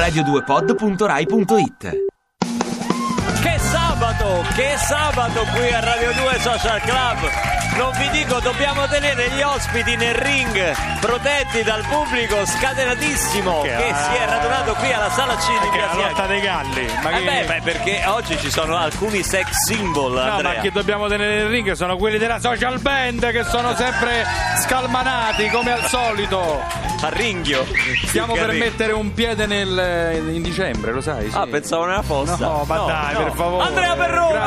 radio2pod.rai.it Che che sabato qui a Radio 2 Social Club. Non vi dico, dobbiamo tenere gli ospiti nel ring, protetti dal pubblico scatenatissimo che, si è radunato qui alla sala C di Che Via la lotta dei galli. Ma Eh che... beh, beh, perché oggi ci sono alcuni sex symbol, No, Andrea. ma che dobbiamo tenere nel ring sono quelli della social band che sono sempre scalmanati come al solito. A ringhio. Stiamo Che per mettere un piede nel, in dicembre, lo sai? Sì. Ah, pensavo nella fossa. No, ma dai, per favore. Andrea Perroni!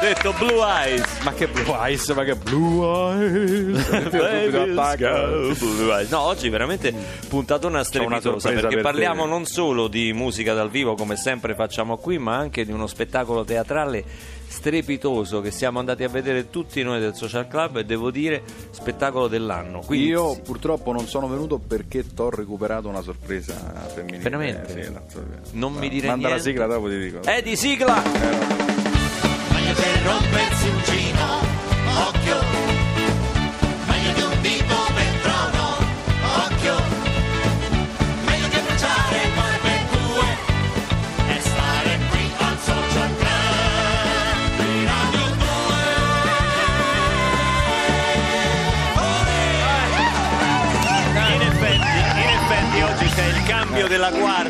Detto Blue Eyes. Ma che blue eyes, ma che blue eyes. Attacca. Blue Eyes. No, oggi veramente puntatona strepitosa perché per parliamo te. non solo di musica dal vivo come sempre facciamo qui, ma anche di uno spettacolo teatrale strepitoso che siamo andati a vedere tutti noi del Social Club e devo dire spettacolo dell'anno. Quindi, Io purtroppo non sono venuto perché ti ho recuperato una sorpresa femminile. Veramente? Eh, sì, la. Non mi dire Manda la niente. sigla, dopo ti dico. è di sigla! Meglio che rompersi un gino, occhio.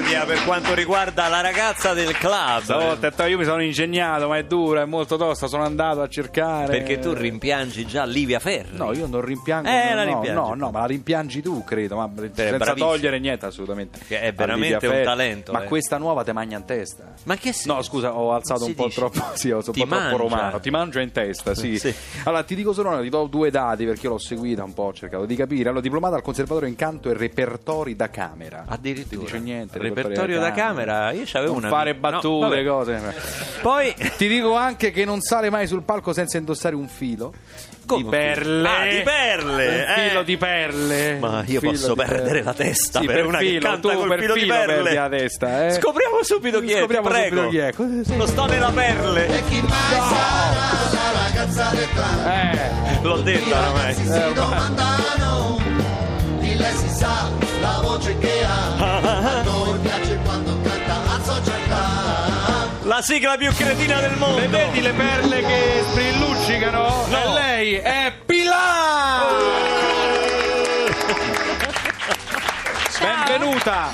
Guardia per quanto riguarda la ragazza del club. Stavolta io mi sono ingegnato, ma è dura, è molto tosta. Sono andato a cercare. Perché tu rimpiangi già Livia Ferri. No, io non rimpiango. Eh, no, la no, rimpiangi. no, no, ma la rimpiangi tu, credo. Ma senza bravissimo. togliere niente, assolutamente. Che è veramente un talento, Ma eh. questa nuova te magna in testa. Ma che senso? No, scusa, ho alzato un po' dice? troppo. Sì, ho Ti un po' troppo mangia. romano. Ti mangia in testa, sì. Sì. Allora, ti dico solo, ti do due dati perché io l'ho seguita un po', ho cercato di capire. Allora, diplomata al Conservatorio in canto e repertori da camera. Addirittura. Ti dice niente. Repertorio da camera, io c'avevo Non una. fare no, battute, vabbè. cose. Poi. Ti dico anche che non sale mai sul palco senza indossare un filo. Come di perle. Ah, di perle! Un filo eh. di perle. Ma io filo posso perdere perle. la testa Sì, per per una che filo, canta tu col per filo di perle. la testa, eh. Scopriamo subito chi è, Scopriamo prego. subito chi è. Lo sto nella perle. E chi mai sarà la ragazza del club? Eh, L'ho detto ormai. Si domandano, di lei si sa la voce che ha. La sigla più cretina del mondo. le vedi le perle che sprilluccicano? No. E lei è Pilar! Benvenuta!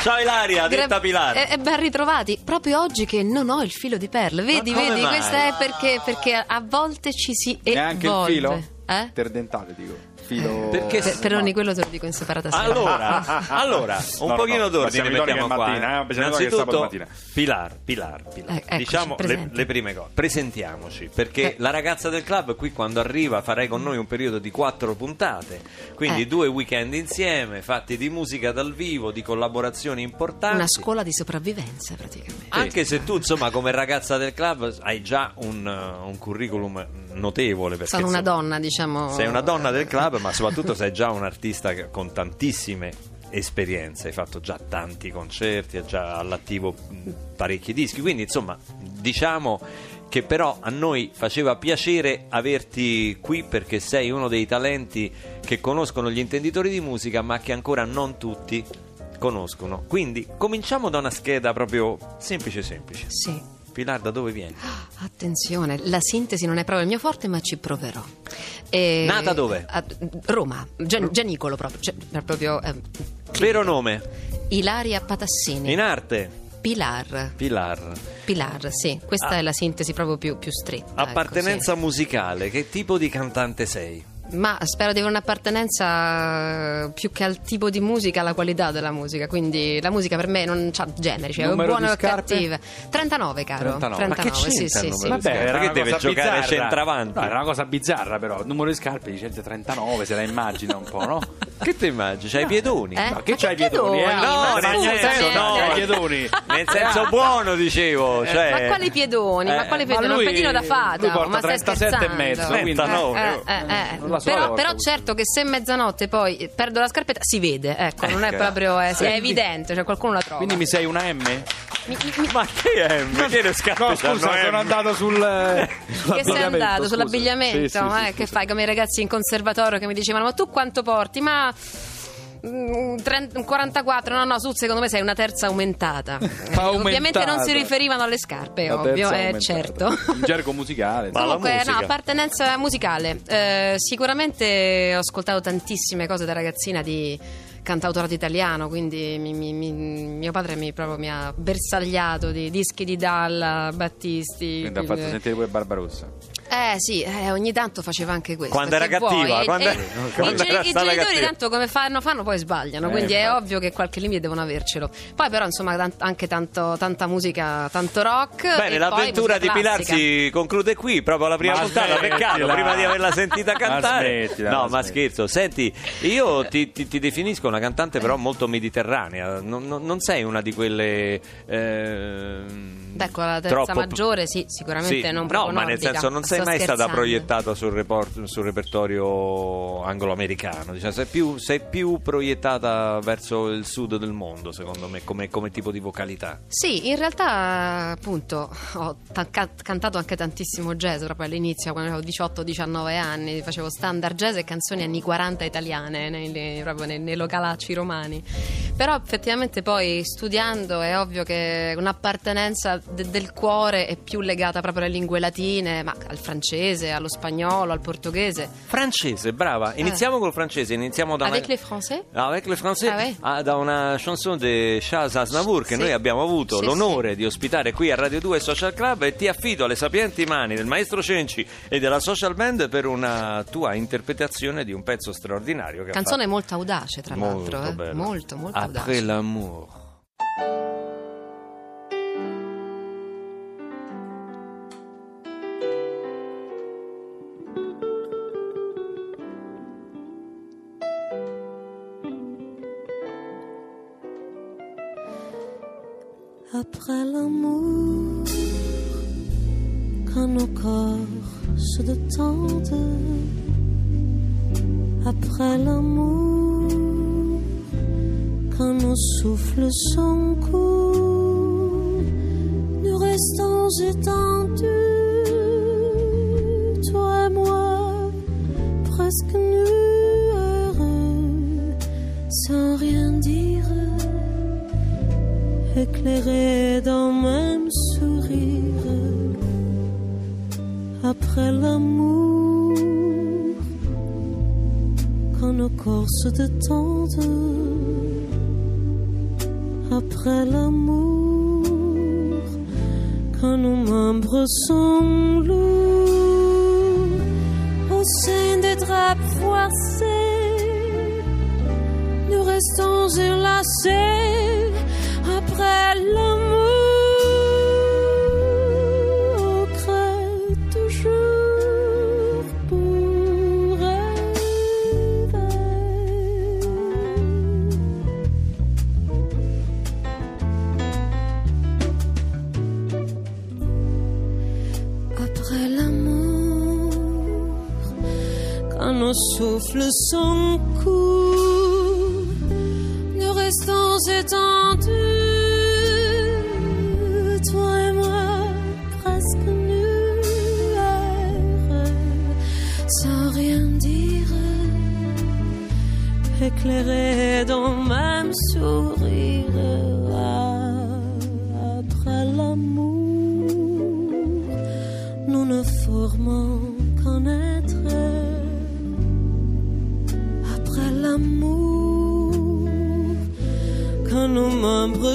Ciao Ilaria, detta Gra- Pilar. E, e ben ritrovati. Proprio oggi che non ho il filo di perle. Vedi, vedi, mai? questo è perché, perché a volte ci si Neanche il evolve. filo? Eh? Interdentale, dico. Filo... Perché Per, per ogni quello te lo dico in separata sera. Allora, allora, un No, no, pochino no, d'ordine mettiamo qua. mattina, eh, Innanzitutto, mattina. Pilar, Pilar, Pilar. Eh, eccoci, diciamo le, le prime cose. Presentiamoci, perché Eh. la ragazza del club qui quando arriva farei con noi un periodo di quattro puntate, quindi Eh. due weekend insieme, fatti di musica dal vivo, di collaborazioni importanti. Una scuola di sopravvivenza praticamente. Anche se tu, insomma, come ragazza del club hai già un, un curriculum notevole. Perché, Sono una insomma, donna, diciamo. Sei una donna del club, ma soprattutto sei già un artista con tantissime esperienze. Hai fatto già tanti concerti, hai già all'attivo parecchi dischi. Quindi, insomma, diciamo che però a noi faceva piacere averti qui perché sei uno dei talenti che conoscono gli intenditori di musica, ma che ancora non tutti conoscono. Quindi cominciamo da una scheda proprio semplice semplice. Sì. Pilar, da dove vieni? Attenzione, la sintesi non è proprio il mio forte, ma ci proverò. E- Nata dove? A Roma, Gian- Gianicolo proprio. cioè, proprio eh, Vero nome? Ilaria Patassini. In arte? Pilar. Pilar. Pilar, sì, questa Ah. è la sintesi proprio più, più stretta. ecco, Appartenenza musicale, che tipo di cantante sei? Ma spero di avere un'appartenenza eh, più che al tipo di musica, alla qualità della musica. Quindi la musica per me non ha generi, cioè Numero buone di o cattive. 39, caro. 39. Ma che sì, sì, sì. di era Perché deve giocare bizzarra. centravanti? No, era una cosa bizzarra però. Il numero di scarpe dice 39, se la immagina un po', no? Che ti immagini? C'hai i piedoni? Eh? No, che Ma c'hai i piedoni? eh? No, No, ma nel senso, eh, no, eh, i piedoni. Nel senso buono, dicevo. Cioè... Ma quali piedoni? ma Eh, quali ma piedoni? lui- un pedino da fata? lui porta ma stai 37 e mezzo, quindi- 39. Eh, eh, eh. Non la so la Però, volta, però certo che se mezzanotte poi perdo la scarpetta si vede, ecco, non è Ecco. proprio è, è Quindi- evidente, cioè qualcuno la trova. Quindi mi sei una M? Mi- mi- Ma che è? Perché le scarpe No, scusa, sono andato sul. che sei andato scusa. sull'abbigliamento? Sì, sì, eh, sì, che sì. fai come i ragazzi in conservatorio che mi dicevano: Ma tu quanto porti? Ma Mm, 30 44, no, no, su, secondo me sei una terza aumentata. Eh, Aumentata. Ovviamente non si riferivano alle scarpe, La ovvio, eh, certo. In gergo musicale. Ma la Comunque, no, appartenenza musicale. Eh, sicuramente ho ascoltato tantissime cose da ragazzina di cantautorato italiano, quindi mi- mi- mi- mio padre mi, proprio mi ha bersagliato di dischi di Dalla, Battisti. Quindi ha fatto eh, sentire pure Barbarossa. eh sì, eh, ogni tanto faceva anche questo. Quando era cattiva, vuoi? quando- Eh, quando i, era i genitori cattiva. tanto come fanno, fanno poi sbagliano, Eh, quindi è infatti. ovvio che qualche limite devono avercelo. Poi però insomma tan- anche tanto, tanta musica, tanto rock. Bene, e l'avventura poi di Pilar si conclude qui, proprio alla prima Ma puntata. Peccato, prima di averla sentita Ma cantare. smettila, no, ma ma scherzo. Senti, io ti, ti- ti definisco una cantante, però molto mediterranea. Non, non- sei una di quelle. ehm, Beh, con la terza troppo- maggiore sì, sicuramente Sì, non no, ma nel senso non sei mai stata proiettata sul, report- sul repertorio anglo-americano, diciamo, sei, più, sei più proiettata verso il sud del mondo, secondo me, come, come tipo di vocalità. Sì, in realtà appunto ho ca- cantato anche tantissimo jazz proprio all'inizio, quando avevo 18-19 anni, facevo standard jazz e canzoni anni 40 italiane nei, nei- proprio nei, nei localacci romani. Però effettivamente poi studiando è ovvio che un'appartenenza de- del cuore è più legata proprio alle lingue latine, ma al francese, allo spagnolo, al portoghese. Francese, brava. Iniziamo col francese, iniziamo da Eh. Avec una... les français? Ah, Avec le français, Ah, ouais. ah, da una chanson di Charles Aznavour che Sì. noi abbiamo avuto Sì, l'onore di ospitare qui a Radio 2 Social Club e ti affido alle sapienti mani del maestro Cenci e della Social Band per una tua interpretazione di un pezzo straordinario Canzone molto audace, tra fatto. l'altro. molto eh. Molto, molto Après l'amour. Après l'amour, quand nos corps se détendent, après l'amour, quand nos souffles sont courts, nous restons étendus, toi et moi, presque nus, heureux, sans rien dire éclairé d'un même sourire. Après l'amour quand nos corps se détendent après l'amour quand nos membres sont lourds au sein des draps froissés nous restons enlacés après l'amour, souffles sont courts, nous restons étendus, toi et moi, presque nus, sans rien dire, éclairés d'un même sourire.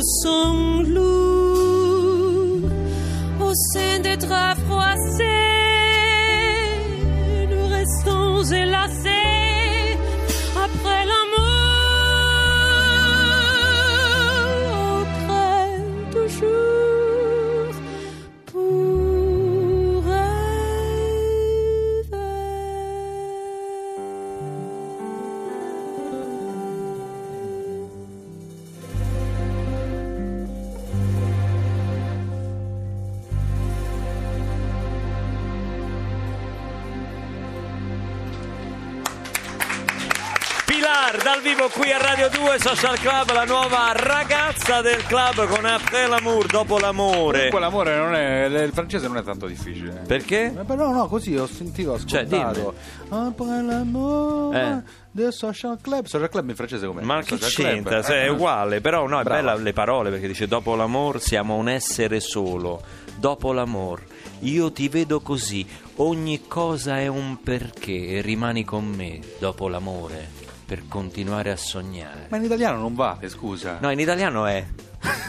sanglots au sein des draps dal vivo qui a Radio 2 Social Club, la nuova ragazza del club con Après l'amour, dopo l'amore. Comunque l'amore non è. Il francese non è tanto difficile. Perché? Eh, però no, così ho sentito, ho Cioè, ascoltato. Après l'amour Eh. del social club. Social club in francese com'è? Ma che c'entra? Se è uguale, però no, è Brava. bella le parole perché dice dopo l'amor siamo un essere solo, dopo l'amor io ti vedo così, ogni cosa è un perché e rimani con me dopo l'amore per continuare a sognare. Ma in italiano non vale, scusa. No, in italiano è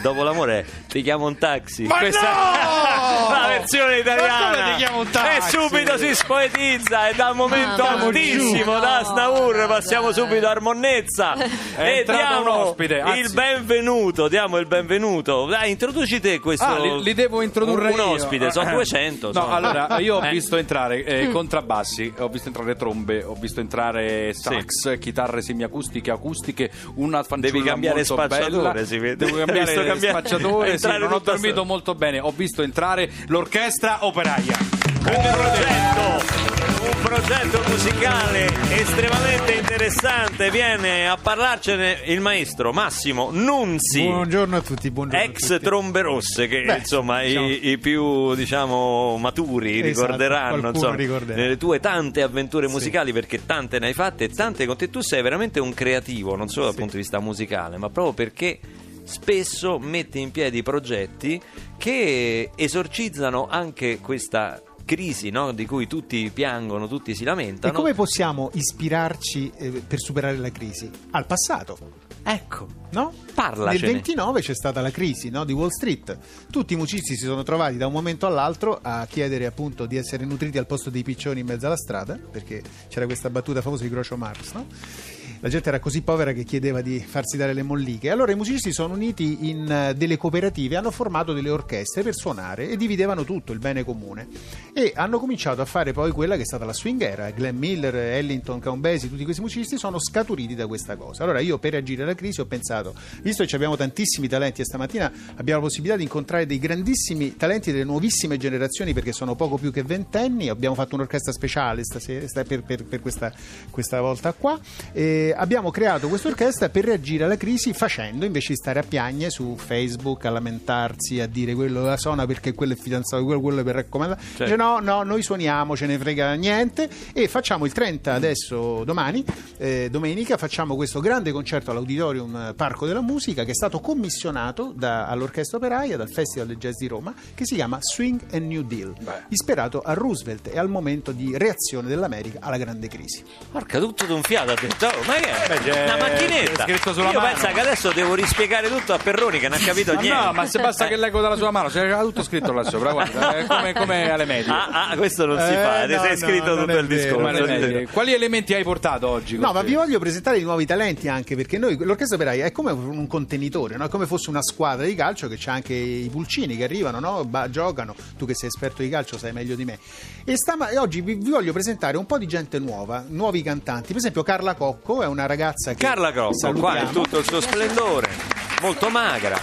dopo l'amore ti chiamo un taxi. Ma Questa no! è la versione italiana. Ma come ti chiamo un taxi? E subito si spoetizza e dal momento Mamma altissimo mia. da No, Snavour passiamo dai. subito a Monnezza e entrato diamo un il benvenuto, diamo il benvenuto. Dai, introduci te questo Ah, li, li devo introdurre un, un io. ospite, sono Eh. 200. No, sono- allora io ho Eh. visto entrare eh, contrabbassi, ho visto entrare trombe, ho visto entrare sax, chitarre semiacustiche, acustiche, una fanciulla Devi cambiare molto spacciatore, bella. si vede. Devo Hai visto cambiare spacciatore, sì, non ho dormito sta- molto bene. Ho visto entrare l'orchestra operaia. un progetto, un progetto musicale estremamente interessante. Viene a parlarcene il maestro Massimo Nunzi. Buongiorno a tutti, buongiorno a Ex tutti. trombe rosse che Beh, insomma diciamo- i, i più diciamo maturi Esatto, ricorderanno insomma, ricorderà. nelle tue tante avventure Sì. musicali perché tante ne hai fatte e tante con te tu sei veramente un creativo non solo dal Sì. punto di vista musicale ma proprio perché spesso metti in piedi progetti che esorcizzano anche questa crisi no? di cui tutti piangono tutti si E lamentano come possiamo ispirarci eh, per superare la crisi? Al passato, ecco no? Parlacene. Nel 29 c'è stata la crisi no, di Wall Street. Tutti i musicisti si sono trovati da un momento all'altro a chiedere appunto di essere nutriti al posto dei piccioni in mezzo alla strada, perché c'era questa battuta famosa di Groucho Marx, no? La gente era così povera che chiedeva di farsi dare le molliche. Allora i musicisti sono uniti in eh, delle cooperative, hanno formato delle orchestre per suonare e dividevano tutto, il bene comune. E hanno cominciato a fare poi quella che è stata la swing era. Glenn Miller, Ellington, Count Basie, tutti questi musicisti sono scaturiti da questa cosa. Allora io per reagire alla crisi ho pensato, visto che abbiamo tantissimi talenti e stamattina abbiamo la possibilità di incontrare dei grandissimi talenti delle nuovissime generazioni perché sono poco più che ventenni, abbiamo fatto un'orchestra speciale stasera, sta- per, per- per questa, questa volta qua. E abbiamo creato questa orchestra per reagire alla crisi facendo invece di stare a piagne su Facebook, a lamentarsi, a dire quello la suona perché quello è fidanzato, quello, quello è per raccomandare. Certo. Dice no, no, noi suoniamo, ce ne frega niente e facciamo il 30 adesso domani, eh, domenica, facciamo questo grande concerto all'Auditorium eh, Parco della Musica che è stato commissionato da- all'Orchestra Operaia, dal Festival del Jazz di Roma, che si chiama Swing and New Deal, ispirato a Roosevelt e al momento di reazione dell'America alla grande crisi. Porca, tutto d'un fiato ha detto, "Oh, ma Beh, c'è- Una macchinetta. scritto sulla Io mano. penso che adesso devo rispiegare tutto a Perroni che non ha capito Ma niente. no, ma se basta Eh. che leggo dalla sua mano, c'era tutto scritto là sopra, guarda, è come, come alle medie. Ah, ah, questo non si Eh, fa, ti no, sei no, scritto non tutto il discorso. Quali elementi hai portato oggi? No, ma te? vi voglio presentare i nuovi talenti anche perché noi l'orchestra operaia è come un contenitore, no? è come fosse una squadra di calcio che c'ha anche i pulcini che arrivano, no? Ba- giocano, tu che sei esperto di calcio sai meglio di me. E, stama- e oggi vi, vi voglio presentare un po' di gente nuova, nuovi cantanti, per esempio Carla Cocco è una ragazza che Carla Crocco, qua in tutto il suo splendore, molto magra.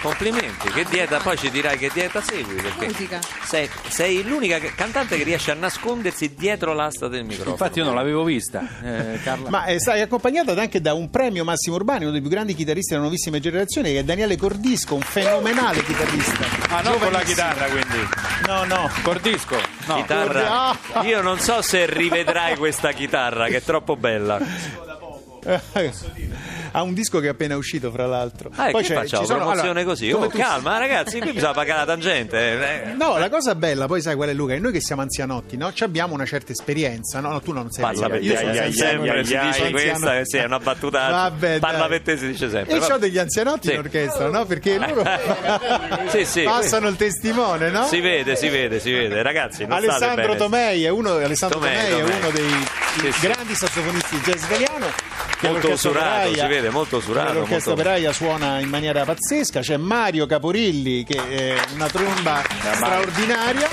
Complimenti, che dieta, poi ci dirai che dieta segui perché Musica. sei, sei l'unica che- cantante che riesce a nascondersi dietro l'asta del microfono. Infatti io non l'avevo vista, eh, Carla. Ma eh, sai, accompagnata anche da un premio Massimo Urbani, uno dei più grandi chitarristi della nuovissima generazione, che è Daniele Cordisco, un fenomenale chitarrista. Ah, non con la chitarra quindi. No, no. Cordisco. No. Chitarra. Io non so se rivedrai questa chitarra che è troppo bella. Ha un disco che è appena uscito, fra l'altro. Ah, e Poi che c'è- facciamo? ci sono- Promozione allora, così? Oh, tu- calma, ragazzi, qui bisogna pagare la tangente. eh. No, la cosa bella, poi sai qual è Luca? È noi che siamo anzianotti, no? Ci abbiamo una certa esperienza, no? No, tu non sei Parla anziano. Io sono sempre, si dice questa, sì, è una battuta. Vabbè, parla dai. per te, si dice sempre. E vabbè. ho degli anzianotti Sì. in orchestra, no? Perché loro Sì, sì. passano il testimone, no? Si vede, si vede, si vede, ragazzi. Alessandro. Tomei è uno, Alessandro Tomei, Tomei è uno dei grandi sassofonisti jazz italiano. Molto operaia- si vede, molto usurato, che L'orchestra molto- operaia suona in maniera pazzesca. C'è Mario Caporilli che è una tromba straordinaria.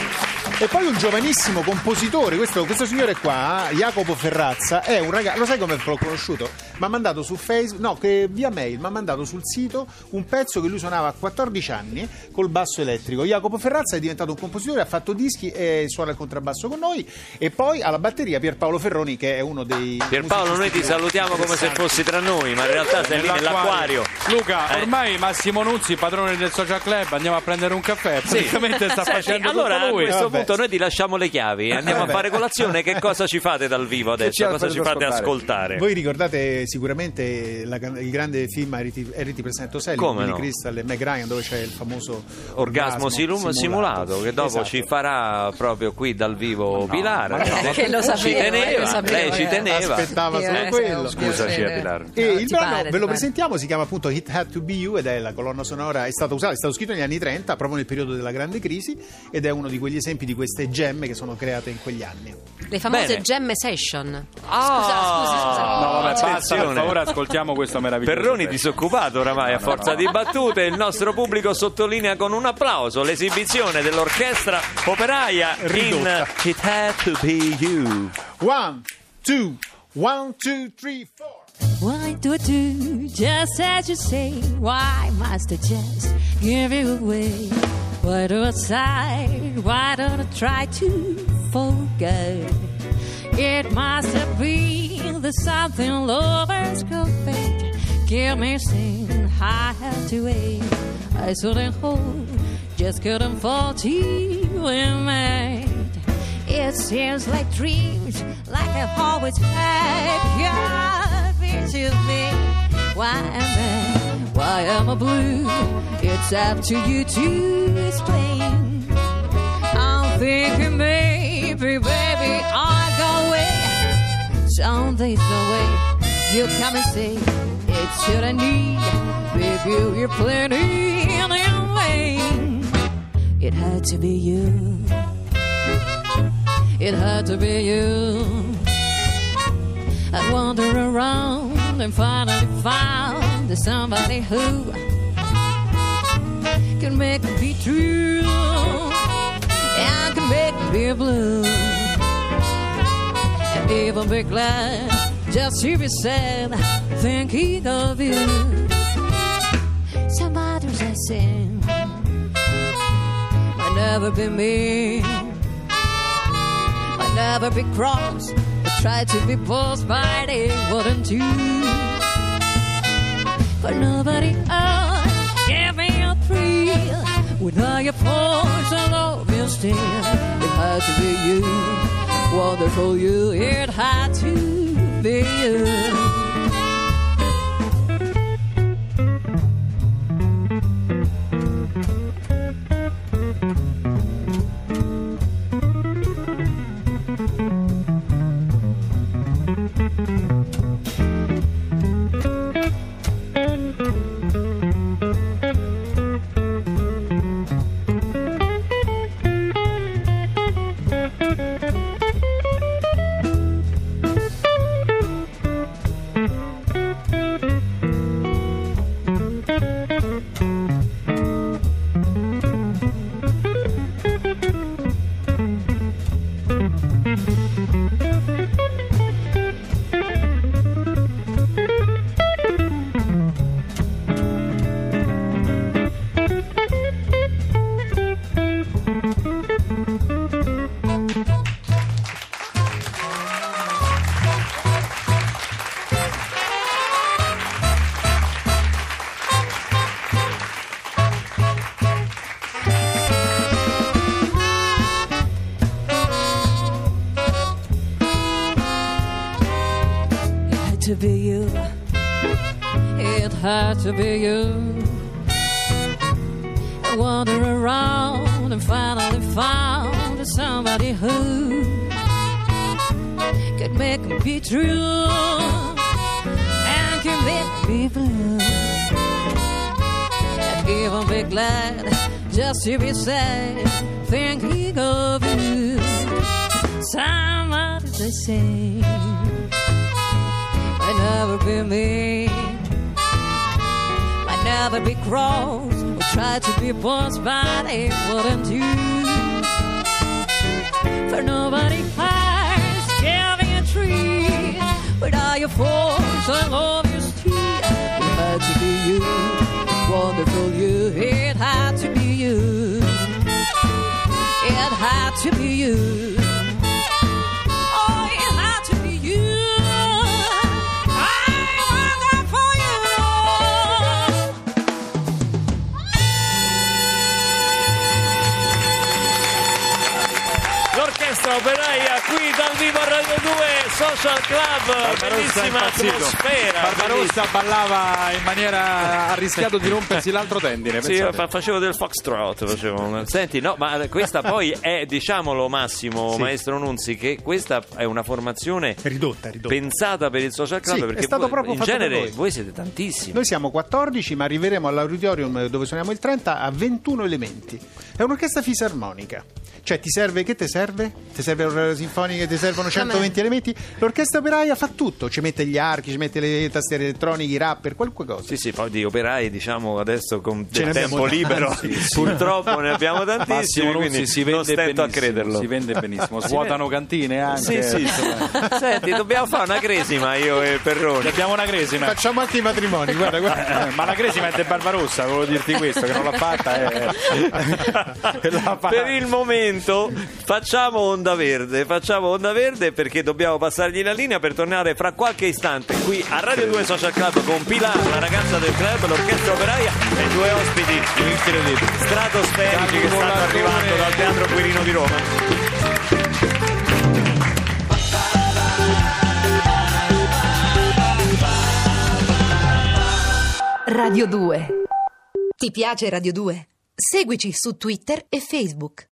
E poi un giovanissimo compositore, questo, questo signore qua, Jacopo Ferrazza, è un ragazzo, lo sai come l'ho conosciuto? Mi ha mandato su Facebook, no, che via mail, mi ha mandato sul sito un pezzo che lui suonava a 14 anni col basso elettrico. Jacopo Ferrazza è diventato un compositore, ha fatto dischi e suona il contrabbasso con noi. E poi alla batteria Pierpaolo Ferroni, che è uno dei. Pierpaolo, noi ti salutiamo come se fossi tra noi, ma in realtà sei lì nell'acquario. Luca, Eh. ormai Massimo Nuzzi, padrone del social club, andiamo a prendere un caffè. Praticamente sta Senti, facendo allora tutto a lui. questo Vabbè. punto noi ti lasciamo le chiavi, andiamo a fare colazione. Che cosa ci fate dal vivo ci adesso? Cosa ci fate ascoltare? ascoltare? Voi ricordate sicuramente la il grande film Harry ti, Harry ti presento Sally Come Billy no? Crystal e Meg Ryan dove c'è il famoso Orgasmo silu- simulato, che dopo Esatto. ci farà proprio qui dal vivo Pilar. ma no. no? Che lo ci sapevo, teneva, lo sapevo, lei ci eh. teneva. Aspettava solo eh, quello. Scusaci, eh, eh, Pilar. E No, il brano pare, ve lo presentiamo, si chiama appunto It Had to Be You ed è la colonna sonora, è stato usato, è stato scritto negli anni 30, proprio nel periodo della grande crisi ed è uno di quegli esempi di queste gemme che sono create in quegli anni. Le famose Bene. gemme session. Ah! Scusa, scusi, scusa. No, vabbè, basta, per Attenzione. favore, ascoltiamo questo meraviglioso. Perroni disoccupato oramai a forza di battute, il nostro pubblico sottolinea con un applauso l'esibizione dell'orchestra operaia in Ridotta. It Had to Be You. One, two, one, two, three, four. Why do I do just as you say? Why must I just give you away? Why do I sigh? Why don't I try to forget? It must have been the something lovers could fake. Give me sin, I had to wait. I shouldn't hold, just couldn't fall you in made. It seems like dreams, like I've always had. Yeah, picture me. Why am I? Why am I blue? It's up to you to explain. I'm thinking maybe, baby, I'll go away. Someday, some way, you come and say it's what I need. Baby, you're plenty in vain. It had to be you. It had to be you. I wander around and finally found somebody who can make me be true and can make me be blue and even be glad just to be sad thinking of you. Some others I sing might never be me might never be cross. I tried to be bossed, but it wouldn't do. But nobody else gave me a thrill. With all your force, I love you still. It had to be you, wonderful you. It had to be you. To be you. It had to be you. I wandered around and finally found somebody who could make me be true and can make me blue. And even be glad just to be sad, thinking of you. Somebody they say might never be me, might never be cross. We try to be boss, but it wouldn't do. For nobody cares, giving a tree with all your force and all your steel. It had to be you, wonderful you. It had to be you. It had to be you. L'orchestra operaia qui dal vivo a Radio 2 Social Club, bellissima atmosfera. Barbarossa ballava in maniera ha rischiato di rompersi l'altro tendine. Sì, fa- facevo del foxtrot. Facevo. Senti, no, ma questa poi è, diciamolo Massimo, Sì. maestro Nunzi, che questa è una formazione Ridotta, ridotta. pensata per il social club Sì, è perché stato voi- proprio in genere voi. voi siete tantissimi. Noi siamo 14, ma arriveremo all'auditorium dove suoniamo il 30 a 21 elementi. È un'orchestra fisarmonica. Cioè, ti serve che ti serve? Ti serve l'orchestra sinfonica, ti servono 120 elementi? L'orchestra operaia fa tutto, ci mette gli archi, ci mette le tastiere elettroniche, i rapper, qualunque cosa. Sì, sì, poi di operai, diciamo adesso con Ce del tempo abbiamo libero, tanti, sì. purtroppo ne abbiamo tantissimi, quindi si non vende stento a benissimo, crederlo. si vende benissimo. Svuotano cantine anche. Sì, sì. Senti, dobbiamo fare una cresima io e Perroni. Abbiamo una cresima. Facciamo anche i matrimoni, guarda, guarda. Eh, Ma la cresima è di Barbarossa, volevo dirti questo, che non l'ha fatta. eh. L'ha fatta. Per il momento facciamo onda verde, facciamo onda verde perché dobbiamo passargli la linea per tornare fra qualche istante qui a Radio 2 Social Club con Pilar, la ragazza del club, l'orchestra operaia e due ospiti incredibili, stratosferici che stanno arrivando dal Teatro Quirino di Roma. Radio 2. Ti piace Radio 2? Seguici su Twitter e Facebook.